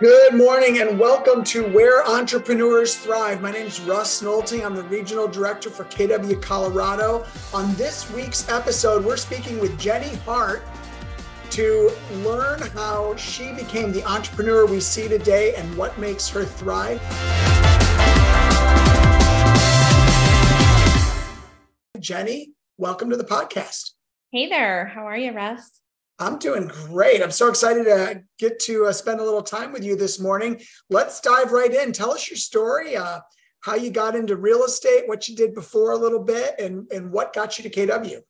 Good morning and welcome to Where Entrepreneurs Thrive. My name is Russ Nolting. I'm the Regional Director for KW Colorado. On this week's episode, we're speaking with Jenny Hart to learn how she became the entrepreneur we see today and what makes her thrive. Jenny, welcome to the podcast. Hey there. How are you, Russ? I'm doing great. I'm so excited to get to uh, spend a little time with you this morning. Let's dive right in. Tell us your story, uh, how you got into real estate, what you did before a little bit, and, and what got you to KW.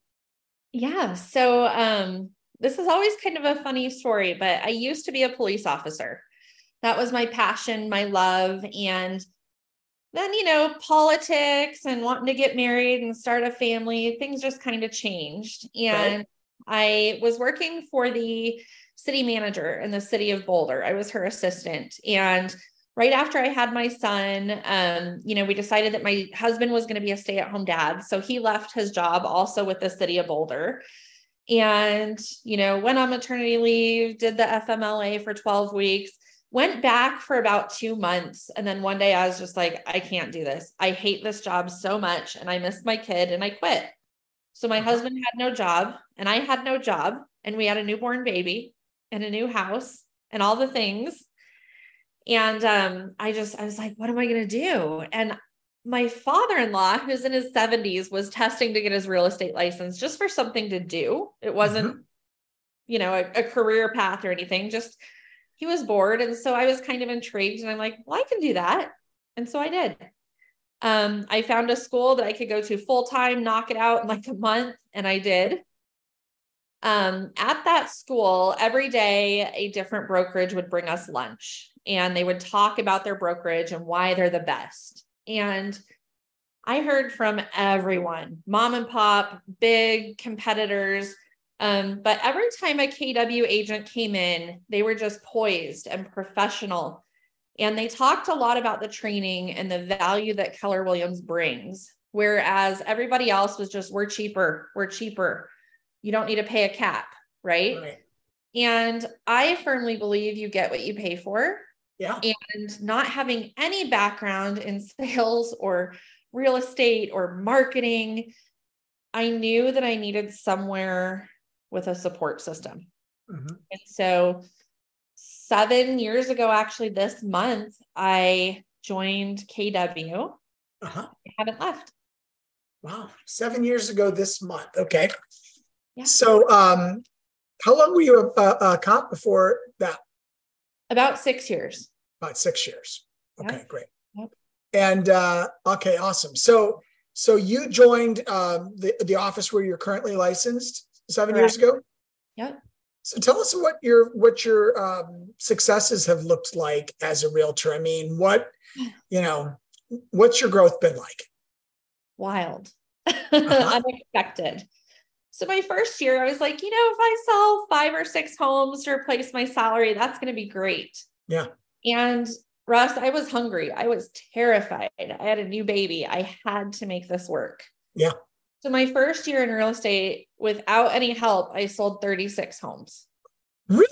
Yeah. So, um, this is always kind of a funny story, but I used to be a police officer. That was my passion, my love. And then, you know, politics and wanting to get married and start a family, things just kind of changed. And right I was working for the city manager in the city of Boulder. I was her assistant. And right after I had my son, um, you know, we decided that my husband was going to be a stay at home dad. So he left his job also with the city of Boulder and, you know, went on maternity leave, did the FMLA for 12 weeks, went back for about two months. And then one day I was just like, I can't do this. I hate this job so much. And I missed my kid and I quit. So my husband had no job and I had no job and we had a newborn baby and a new house and all the things. And um, I just, I was like, what am I going to do? And my father-in-law, who's in his 70s, was testing to get his real estate license just for something to do. It wasn't, mm-hmm. you know, a, a career path or anything. Just he was bored. And so I was kind of intrigued and I'm like, well, I can do that. And so I did. Um, I found a school that I could go to full time, knock it out in like a month, and I did. Um, at that school, every day a different brokerage would bring us lunch and they would talk about their brokerage and why they're the best. And I heard from everyone, mom and pop, big competitors. Um, but every time a KW agent came in, they were just poised and professional and they talked a lot about the training and the value that Keller Williams brings. Whereas everybody else was just, we're cheaper, we're cheaper. You don't need to pay a cap, right? right. And I firmly believe you get what you pay for. Yeah. And not having any background in sales or real estate or marketing, I knew that I needed somewhere with a support system. Mm-hmm. And so seven years ago, actually, this month, I joined KW. Uh-huh. I haven't left. Wow. Seven years ago this month. Okay. Yeah. So, um, how long were you a, a, cop before that? About six years. About six years. Okay, yep. great. Yep. And uh, okay, awesome. So, so you joined um, the the office where you're currently licensed seven Correct. years ago. Yep. So tell us what your what your um, successes have looked like as a realtor. I mean, what you know, what's your growth been like? Wild, uh-huh. unexpected. So my first year, I was like, you know, if I sell five or six homes to replace my salary, that's going to be great. Yeah. And Russ, I was hungry. I was terrified. I had a new baby. I had to make this work. Yeah. So my first year in real estate, without any help, I sold 36 homes. Really?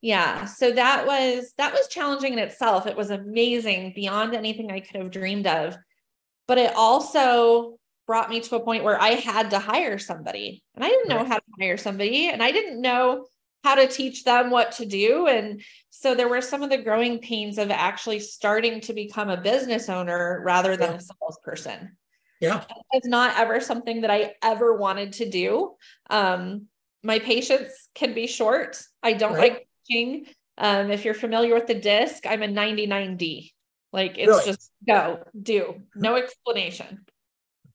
Yeah. So that was that was challenging in itself. It was amazing beyond anything I could have dreamed of. But it also brought me to a point where I had to hire somebody. And I didn't know how to hire somebody and I didn't know how to teach them what to do. And so there were some of the growing pains of actually starting to become a business owner rather than a salesperson. Yeah. It's not ever something that I ever wanted to do. Um, my patience can be short. I don't right. like teaching. Um, if you're familiar with the disc, I'm a 99D. Like it's really? just go, do, no explanation.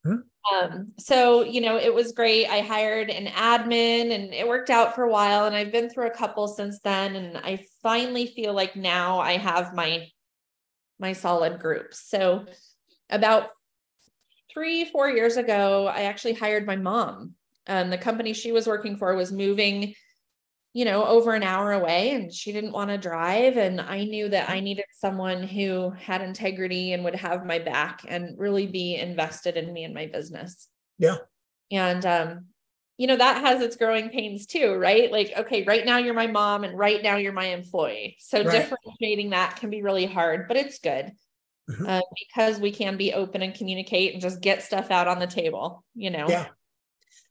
Mm-hmm. Um, so you know, it was great. I hired an admin and it worked out for a while. And I've been through a couple since then. And I finally feel like now I have my my solid group. So about three, four years ago, I actually hired my mom. Um, the company she was working for was moving, you know, over an hour away and she didn't want to drive. And I knew that I needed someone who had integrity and would have my back and really be invested in me and my business. Yeah. And um, you know, that has its growing pains too, right? Like, okay, right now you're my mom and right now you're my employee. So right. differentiating that can be really hard, but it's good mm-hmm. uh, because we can be open and communicate and just get stuff out on the table, you know? Yeah.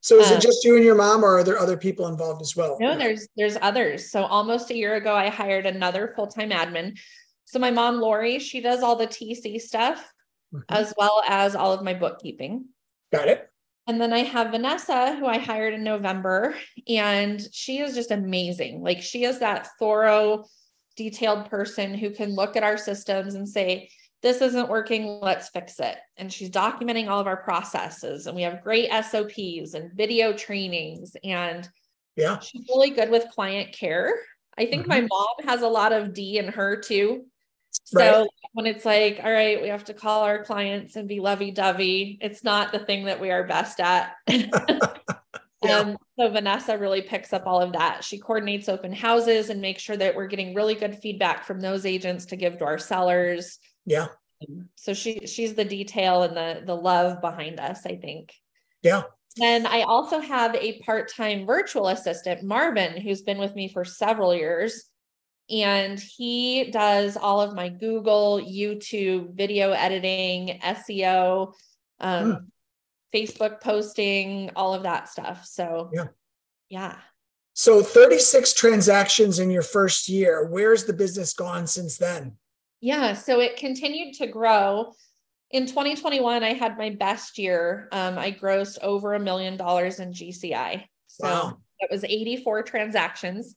So is it um, just you and your mom or are there other people involved as well? No, there's, there's others. So almost a year ago, I hired another full-time admin. So my mom, Lori, she does all the TC stuff mm-hmm. as well as all of my bookkeeping. Got it. And then I have Vanessa, who I hired in November, and she is just amazing. Like she is that thorough, detailed person who can look at our systems and say, this isn't working, let's fix it. And she's documenting all of our processes. And we have great SOPs and video trainings. And yeah, she's really good with client care. I think mm-hmm. my mom has a lot of D in her too. So right. when it's like, all right, we have to call our clients and be lovey dovey, it's not the thing that we are best at. yeah. Um, so Vanessa really picks up all of that. She coordinates open houses and makes sure that we're getting really good feedback from those agents to give to our sellers. Yeah. So she she's the detail and the the love behind us, I think. Yeah. Then I also have a part-time virtual assistant, Marvin, who's been with me for several years and he does all of my Google, YouTube, video editing, SEO, um, hmm. Facebook posting, all of that stuff. So, yeah. Yeah. So 36 transactions in your first year. Where's the business gone since then? Yeah. So it continued to grow. In 2021, I had my best year. Um, I grossed over a million dollars in GCI. So wow. it was 84 transactions.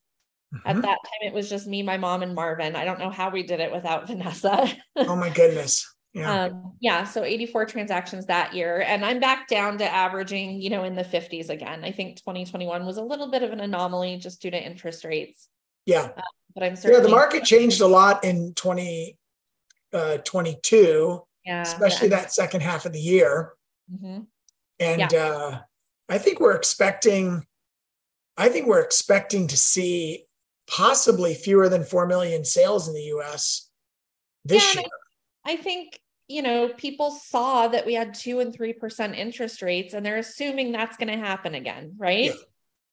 Mm-hmm. At that time, it was just me, my mom, and Marvin. I don't know how we did it without Vanessa. oh my goodness. Yeah. Um, yeah. So 84 transactions that year. And I'm back down to averaging, you know, in the 50s again. I think 2021 was a little bit of an anomaly just due to interest rates. Yeah. Uh, but I'm certainly. Yeah. The market changed a lot in 2022. Uh, yeah. Especially yeah. that second half of the year. Mm-hmm. And yeah. uh, I think we're expecting, I think we're expecting to see possibly fewer than 4 million sales in the US this year. I think, you know, people saw that we had 2 and 3% interest rates and they're assuming that's going to happen again, right? Yeah.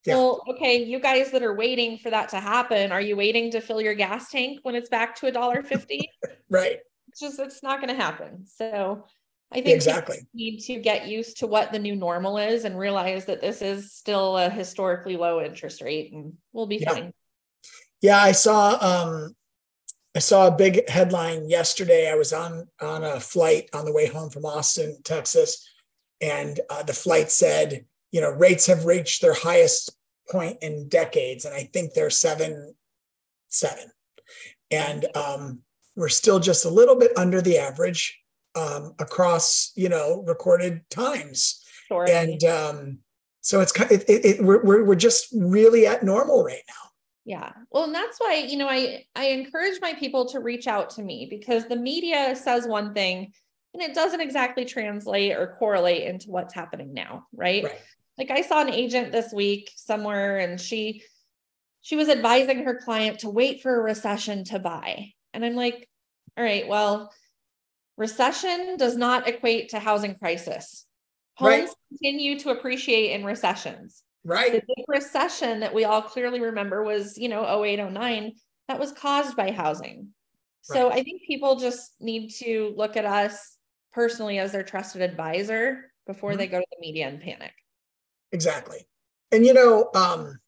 Yeah. Well, okay, you guys that are waiting for that to happen, are you waiting to fill your gas tank when it's back to a dollar fifty? right. It's just it's not going to happen. So I think exactly need to get used to what the new normal is and realize that this is still a historically low interest rate and we'll be yeah. fine. Yeah, I saw um, I saw a big headline yesterday. I was on on a flight on the way home from Austin, Texas, and uh, the flight said, you know, rates have reached their highest point in decades, and I think they're seven seven, and um, we're still just a little bit under the average um, across you know recorded times, sure. and um, so it's kind of, it, it, it, we're we're just really at normal right now. Yeah. Well and that's why you know i i encourage my people to reach out to me because the media says one thing and it doesn't exactly translate or correlate into what's happening now right, right. Like i saw an agent this week somewhere and she she was advising her client to wait for a recession to buy and i'm like all right well recession does not equate to housing crisis homes right. continue to appreciate in recessions Right. The big recession that we all clearly remember was, you know, 0809 that was caused by housing. So right. I think people just need to look at us personally as their trusted advisor before mm-hmm. they go to the media and panic. Exactly. And you know, um,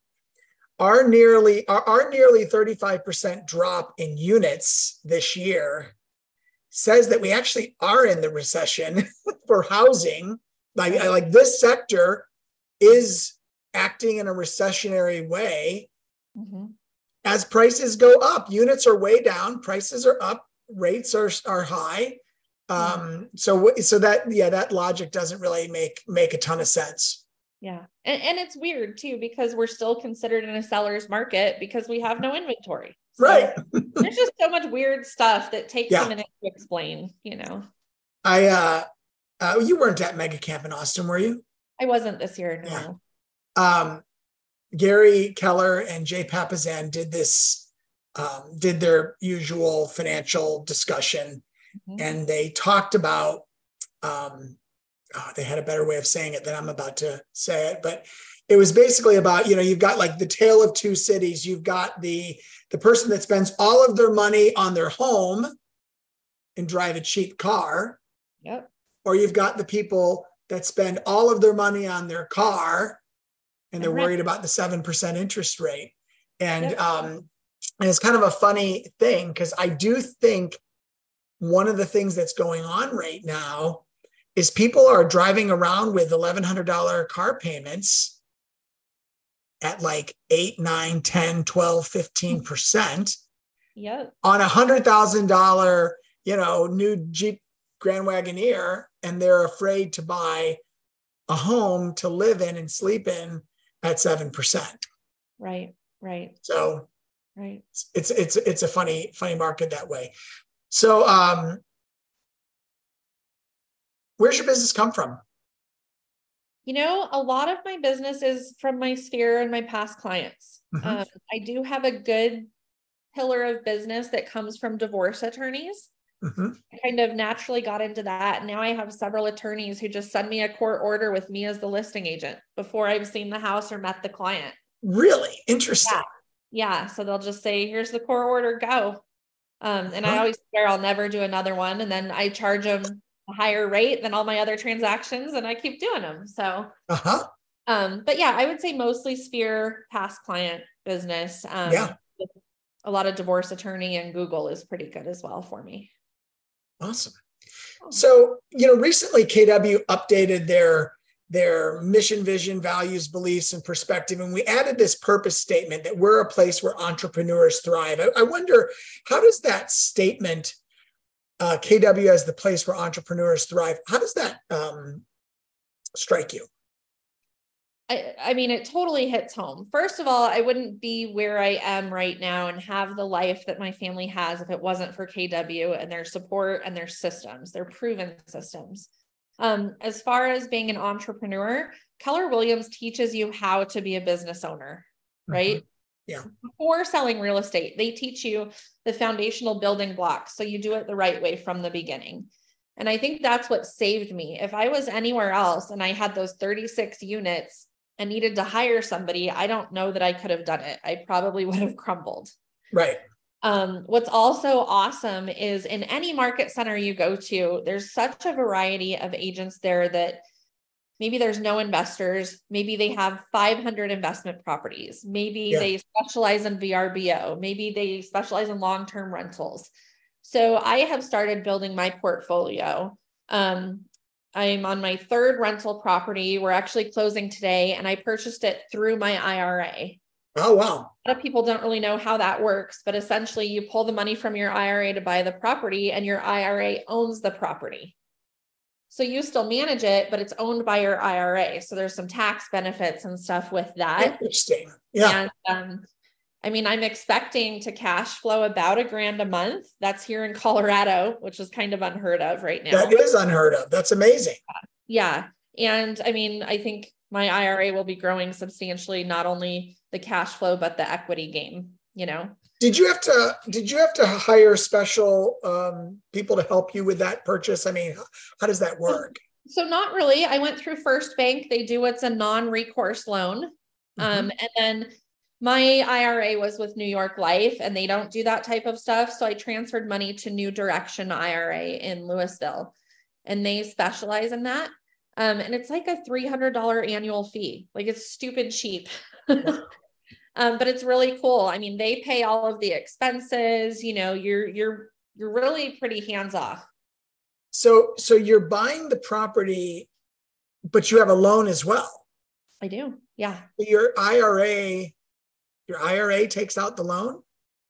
our nearly our, our nearly 35% drop in units this year says that we actually are in the recession for housing. Like, like this sector is acting in a recessionary way mm-hmm. as prices go up units are way down prices are up rates are, are high um, so so that yeah that logic doesn't really make make a ton of sense yeah and, and it's weird too because we're still considered in a seller's market because we have no inventory so right there's just so much weird stuff that takes yeah. a minute to explain you know i uh, uh you weren't at mega camp in austin were you i wasn't this year no yeah um, Gary Keller and Jay Papasan did this, um, did their usual financial discussion, mm-hmm. and they talked about. Um, oh, they had a better way of saying it than I'm about to say it, but it was basically about you know you've got like the tale of two cities. You've got the the person that spends all of their money on their home and drive a cheap car. Yep. Or you've got the people that spend all of their money on their car and they're worried about the 7% interest rate. And yep. um and it's kind of a funny thing because i do think one of the things that's going on right now is people are driving around with $1100 car payments at like 8 9 10 12 15% yep. on a $100000 you know new jeep grand wagoneer and they're afraid to buy a home to live in and sleep in at 7% right right. So right. it's it's it's a funny funny market that way. So um where's your business come from you know, a lot of my business is from my sphere and my past clients. Mm-hmm. Um, I do have a good pillar of business that comes from divorce attorneys. Mm-hmm. I kind of naturally got into that. Now I have several attorneys who just send me a court order with me as the listing agent before I've seen the house or met the client. Really interesting. Yeah. yeah. So they'll just say, here's the court order, go. Um, and huh. I always swear I'll never do another one. And then I charge them a higher rate than all my other transactions and I keep doing them. So, uh-huh. um, but yeah, I would say mostly sphere past client business. Um, yeah. A lot of divorce attorney and Google is pretty good as well for me. Awesome. So, you know, recently KW updated their their mission, vision, values, beliefs, and perspective. And we added this purpose statement that we're a place where entrepreneurs thrive. I, I wonder how does that statement uh, KW as the place where entrepreneurs thrive. How does that um, strike you? I, I mean, it totally hits home. First of all, I wouldn't be where I am right now and have the life that my family has if it wasn't for KW and their support and their systems, their proven systems. Um, as far as being an entrepreneur, Keller Williams teaches you how to be a business owner, right? Mm-hmm. Yeah. Before selling real estate, they teach you the foundational building blocks. So you do it the right way from the beginning. And I think that's what saved me. If I was anywhere else and I had those 36 units and needed to hire somebody, I don't know that I could have done it. I probably would have crumbled. Right. Um, what's also awesome is in any market center you go to, there's such a variety of agents there that maybe there's no investors. Maybe they have 500 investment properties. Maybe yeah. they specialize in vrbo maybe they specialize in long-term rentals. So i have started building my portfolio. Um, i'm on my third rental property. We're actually closing today and i purchased it through my ira oh wow. A lot of people don't really know how that works but essentially you pull the money from your ira to buy the property and your ira owns the property so you still manage it, but it's owned by your IRA. So there's some tax benefits and stuff with that. Interesting. Yeah. And, um, I mean, I'm expecting to cash flow about a grand a month. That's here in Colorado, which is kind of unheard of right now. That is unheard of. That's amazing. Yeah. And I mean, I think my IRA will be growing substantially, not only the cash flow, but the equity game, you know? Did you have to did you have to hire special um, people to help you with that purchase? I mean how does that work? So not really. I went through first bank. They do what's a non-recourse loan. Mm-hmm. um, and then my ira was with new york life and they don't do that type of stuff. So i transferred money to new direction ira in louisville and they specialize in that. Um, and it's like a $300 annual fee. Like it's stupid cheap um, but it's really cool. I mean, they pay all of the expenses. You know, you're you're you're really pretty hands off. So so you're buying the property, but you have a loan as well. I do. Yeah. Your IRA, your IRA takes out the loan.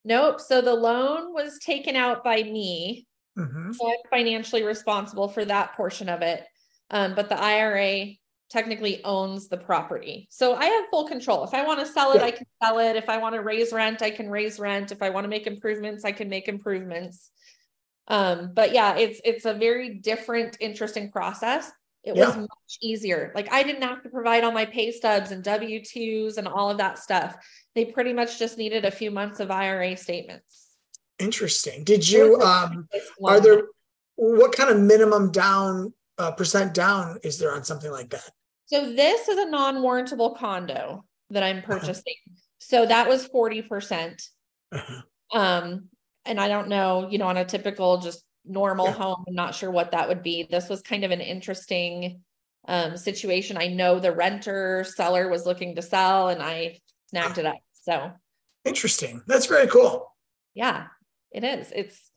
Nope. So the loan was taken out by me. Mm-hmm. So I'm financially responsible for that portion of it. Um, but the IRA technically owns the property. So I have full control. If I want to sell it, yeah. I can sell it. If I want to raise rent, I can raise rent. If I want to make improvements, I can make improvements. Um, but yeah, it's it's a very different, interesting process. It yeah. was much easier. Like I didn't have to provide all my pay stubs and W-2s and all of that stuff. They pretty much just needed a few months of IRA statements. Interesting. Did you um are there what kind of minimum down uh, percent down is there on something like that? So this is a non-warrantable condo that I'm uh-huh. purchasing. So that was 40%. uh-huh. Um, and I don't know, you know, on a typical just normal yeah. home, I'm not sure what that would be. This was kind of an interesting um, situation. I know the renter seller was looking to sell and I snagged it up. So interesting. That's very cool. Yeah, it is. It's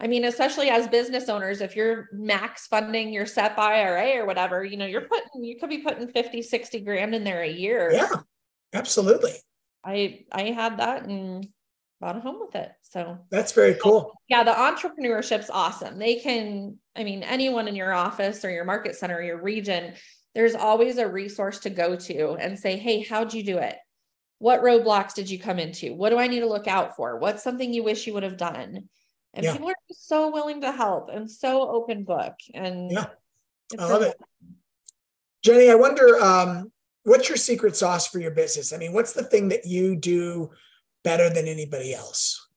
I mean, especially as business owners, if you're max funding your SEP IRA or whatever, you know, you're putting, you could be putting 50, 60 grand in there a year. Yeah, absolutely. I, I had that and bought a home with it. So that's very cool. Yeah. The entrepreneurship's awesome. They can, I mean, anyone in your office or your market center, or your region, there's always a resource to go to and say, Hey, how'd you do it? What roadblocks did you come into? What do I need to look out for? What's something you wish you would have done? And yeah. people are just so willing to help and so open book and yeah. i love it. jenny i wonder um, what's your secret sauce for your business? I mean what's the thing that you do better than anybody else?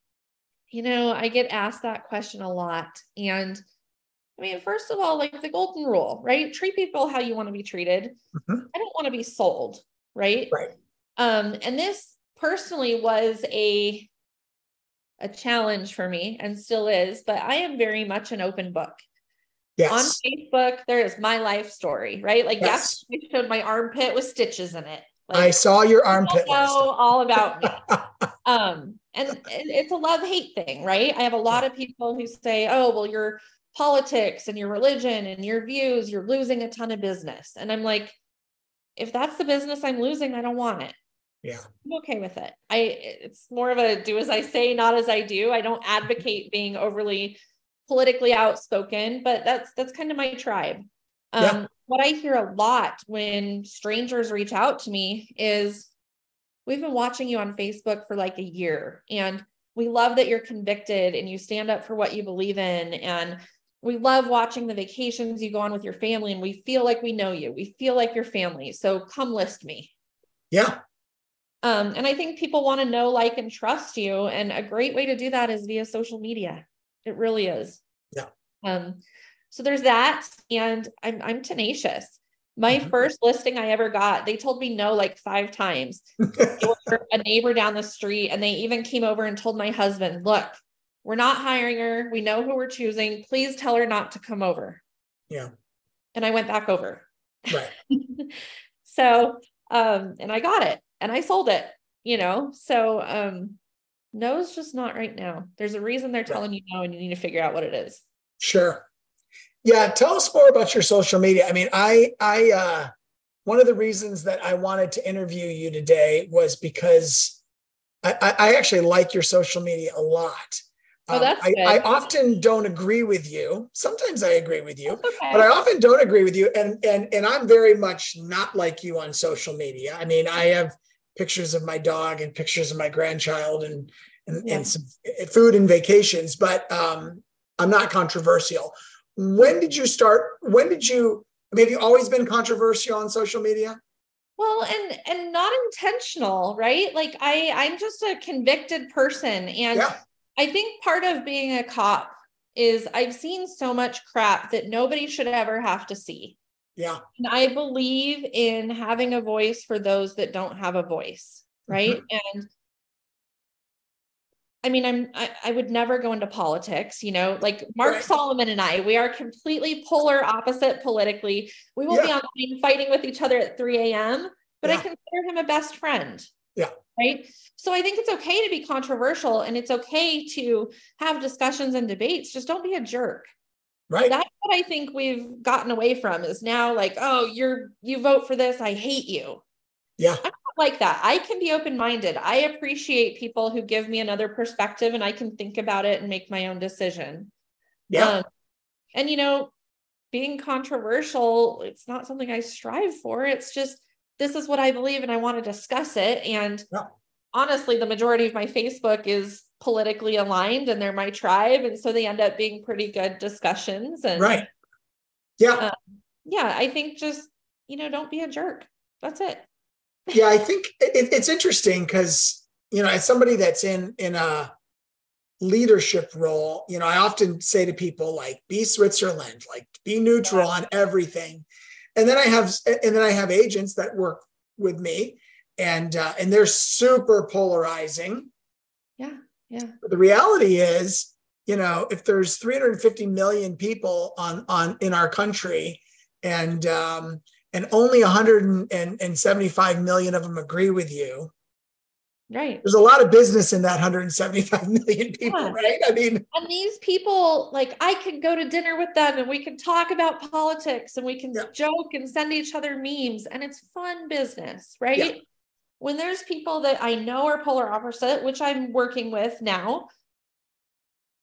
You know i get asked that question a lot and i mean first of all like the golden rule right? Treat people how you want to be treated. Mm-hmm. i don't want to be sold right? Right. Um and this personally was a a challenge for me and still is, but I am very much an open book. Yes. On Facebook, there is my life story, right? Like yes. I showed my armpit with stitches in it. Like, I saw your armpit. Know all about me. um, and it's a love hate thing, right? I have a lot of people who say, "Oh, well, your politics and your religion and your views, you're losing a ton of business." And I'm like, if that's the business I'm losing, I don't want it yeah. I'm okay with it. I it's more of a do as i say not as i do. I don't advocate being overly politically outspoken but that's that's kind of my tribe. Um, yeah. what i hear a lot when strangers reach out to me is we've been watching you on facebook for like a year and we love that you're convicted and you stand up for what you believe in and we love watching the vacations you go on with your family and we feel like we know you. We feel like your family so come list me. Yeah um, and I think people want to know, like, and trust you. And a great way to do that is via social media. It really is. Yeah. Um, so there's that. And I'm I'm tenacious. My mm-hmm. first listing I ever got, they told me no like five times. a neighbor down the street, and they even came over and told my husband, look, we're not hiring her. We know who we're choosing. Please tell her not to come over. Yeah. And I went back over. Right. so um, and I got it and I sold it, you know? So, um, no, it's just not right now. There's a reason they're telling you no, and you need to figure out what it is. Sure. Yeah. Tell us more about your social media. I mean, I, I, uh, one of the reasons that I wanted to interview you today was because I, I actually like your social media a lot. Oh, that's um, I, I, often don't agree with you. Sometimes I agree with you, okay. but I often don't agree with you. And and and I'm very much not like you on social media. I mean, I have pictures of my dog and pictures of my grandchild and and, yeah. and some food and vacations, but um, I'm not controversial. When did you start? When did you? Maybe you always been controversial on social media? Well, and and not intentional, right? Like I I'm just a convicted person, and yeah. I think part of being a cop is I've seen so much crap that nobody should ever have to see. Yeah. And I believe in having a voice for those that don't have a voice. Right. Mm-hmm. And I mean, I'm I, I, would never go into politics, you know, like Mark right. Solomon and I, we are completely polar opposite politically. We will yeah. be on fighting with each other at 3 a.m., but yeah. I consider him a best friend. Yeah. Right. So I think it's okay to be controversial and it's okay to have discussions and debates. Just don't be a jerk. Right. That's what I think we've gotten away from is now like, oh, you're you vote for this, I hate you. Yeah. I'm not like that. I can be open-minded. I appreciate people who give me another perspective and I can think about it and make my own decision. Yeah. Um, and you know, being controversial, it's not something I strive for. It's just this is what I believe and I want to discuss it. And yeah. honestly, the majority of my Facebook is politically aligned and they're my tribe. And so they end up being pretty good discussions and right. Yeah. Um, yeah i think just you know don't be a jerk. That's it. Yeah i think it, it's interesting because you know as somebody that's in in a leadership role you know i often say to people like be switzerland like be neutral on everything and then I have and then I have agents that work with me, and uh, and they're super polarizing. Yeah, yeah. But the reality is, you know, if there's 350 million people on on in our country, and um, and only 175 million of them agree with you, Right. There's a lot of business in that 175 million people, yeah. right? I mean, and these people, like, I can go to dinner with them and we can talk about politics and we can yeah. joke and send each other memes, and it's fun business, right? Yeah. When there's people that I know are polar opposite, which I'm working with now,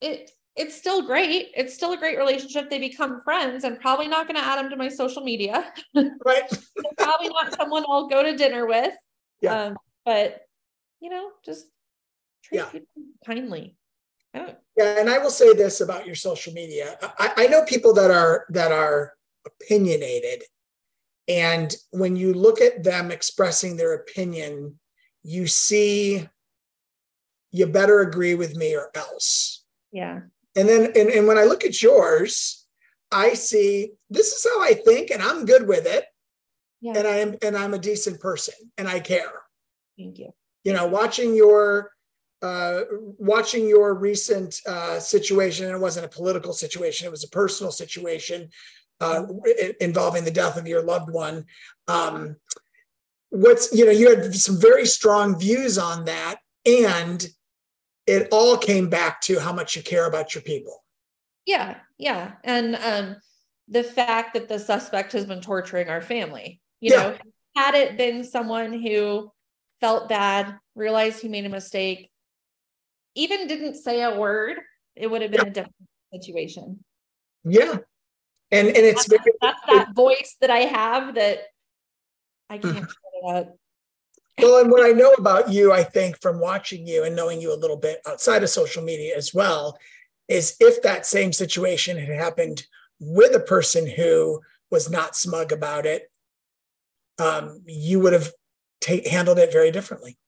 it it's still great. It's still a great relationship. They become friends. I'm probably not going to add them to my social media. Right. probably not someone I'll go to dinner with. Yeah. Um, but you know, just treat yeah. people kindly. Yeah, and I will say this about your social media. I, I know people that are that are opinionated, and when you look at them expressing their opinion, you see you better agree with me or else. Yeah. And then and, and when I look at yours, I see this is how I think and I'm good with it. Yeah. And I'm and I'm a decent person and I care. Thank you you know, watching your uh, watching your recent uh, situation, and it wasn't a political situation; it was a personal situation uh, involving the death of your loved one. Um, what's you know, you had some very strong views on that, and it all came back to how much you care about your people. Yeah, yeah, and um, the fact that the suspect has been torturing our family. You yeah. know, had it been someone who felt bad, realized he made a mistake, even didn't say a word, it would have been a different situation. Yeah. And and it's that's, very, that's that voice that I have that I can't mm. it up. Well, and what I know about you, I think from watching you and knowing you a little bit outside of social media as well, is if that same situation had happened with a person who was not smug about it, um, you would have ta- handled it very differently.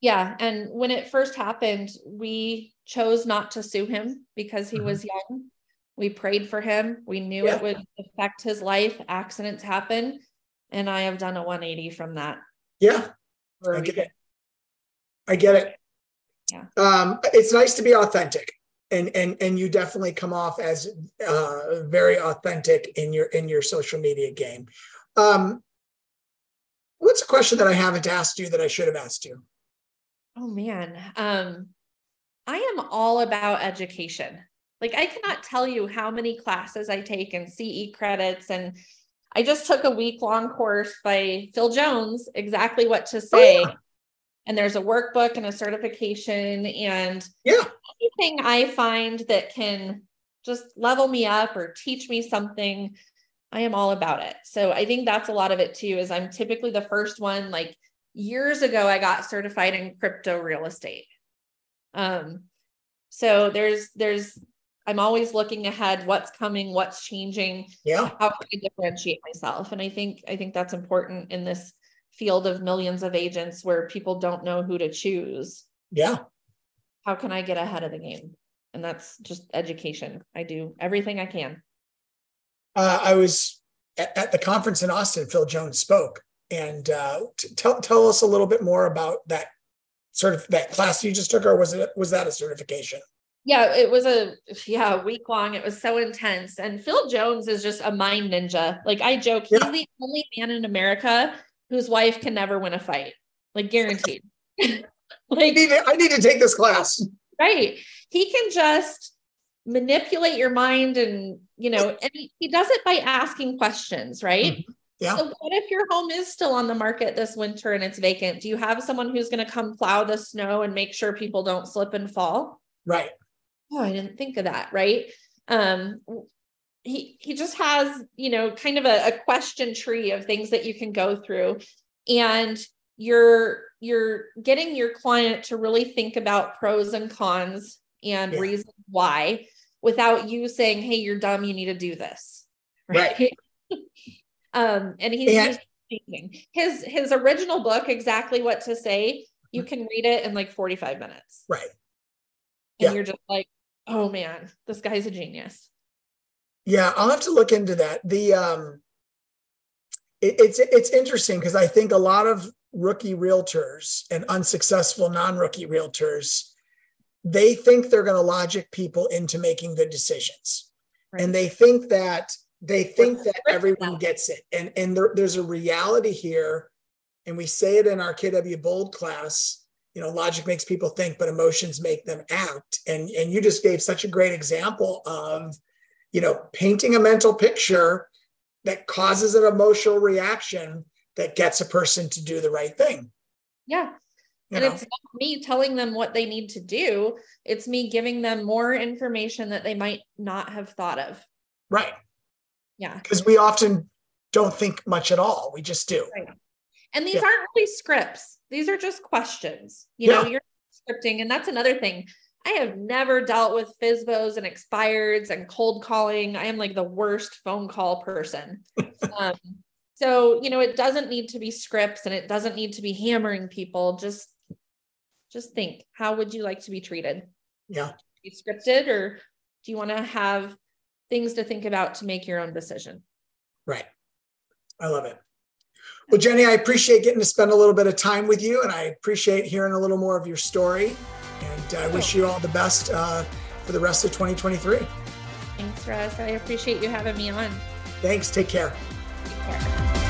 Yeah. And when it first happened, we chose not to sue him because he mm-hmm. was young. We prayed for him. We knew yeah. it would affect his life. Accidents happen. And I have done a 180 from that. Yeah. I get it. I get it. Yeah. Um, it's nice to be authentic. And and and you definitely come off as uh, very authentic in your in your social media game. Um, What's a question that I haven't asked you that I should have asked you? Oh man. Um I am all about education. Like I cannot tell you how many classes I take and CE credits and I just took a week long course by Phil Jones exactly what to say. Oh, yeah. And there's a workbook and a certification and yeah. anything I find that can just level me up or teach me something I am all about it. So I think that's a lot of it too, is I'm typically the first one, like years ago, I got certified in crypto real estate. Um, so there's, there's, I'm always looking ahead, what's coming, what's changing, yeah, how can I differentiate myself? And I think, I think that's important in this field of millions of agents where people don't know who to choose. Yeah. How can I get ahead of the game? And that's just education. I do everything I can uh, I was at, at, the conference in Austin. Phil Jones spoke, and uh, t- tell tell us a little bit more about that sort of that class you just took, or was it was that a certification? Yeah, it was a yeah week long. It was so intense, and Phil Jones is just a mind ninja. Like I joke, he's yeah. the only man in America whose wife can never win a fight, like guaranteed. like I need, to, I need to take this class. Right, he can just manipulate your mind and you know and he, he does it by asking questions right? Mm-hmm. yeah. So what if your home is still on the market this winter and it's vacant? Do you have someone who's going to come plow the snow and make sure people don't slip and fall? Right. Oh i didn't think of that right? Um he he just has you know kind of a, a question tree of things that you can go through. And you're you're getting your client to really think about pros and cons and yeah. reasons why without you saying, Hey, you're dumb, you need to do this. Right. right. um, and he's and- his his original book, exactly what to say, you can read it in like 45 minutes. Right. And yeah. you're just like, oh man, this guy's a genius. Yeah, I'll have to look into that. The um it, it's it's interesting because I think a lot of rookie realtors and unsuccessful non-rookie realtors they think they're going to logic people into making good decisions right. and they think that they think that everyone gets it and and there, there's a reality here and we say it in our kw bold class you know logic makes people think but emotions make them act and and you just gave such a great example of you know painting a mental picture that causes an emotional reaction that gets a person to do the right thing. Yeah. You and know? it's not me telling them what they need to do. It's me giving them more information that they might not have thought of. Right. Yeah. Because we often don't think much at all. We just do. Right. And these yeah. aren't really scripts. These are just questions. You yeah. know, you're scripting. And that's another thing. I have never dealt with FSBOs and expireds and cold calling. I am like the worst phone call person. um, so, you know, it doesn't need to be scripts and it doesn't need to be hammering people. Just just think, how would you like to be treated? Yeah. Be scripted or do you want to have things to think about to make your own decision? Right. I love it. Well, Jenny, I appreciate getting to spend a little bit of time with you and I appreciate hearing a little more of your story. And I wish you all the best uh, for the rest of 2023. Thanks, Russ. I appreciate you having me on. Thanks. Take care. Take care.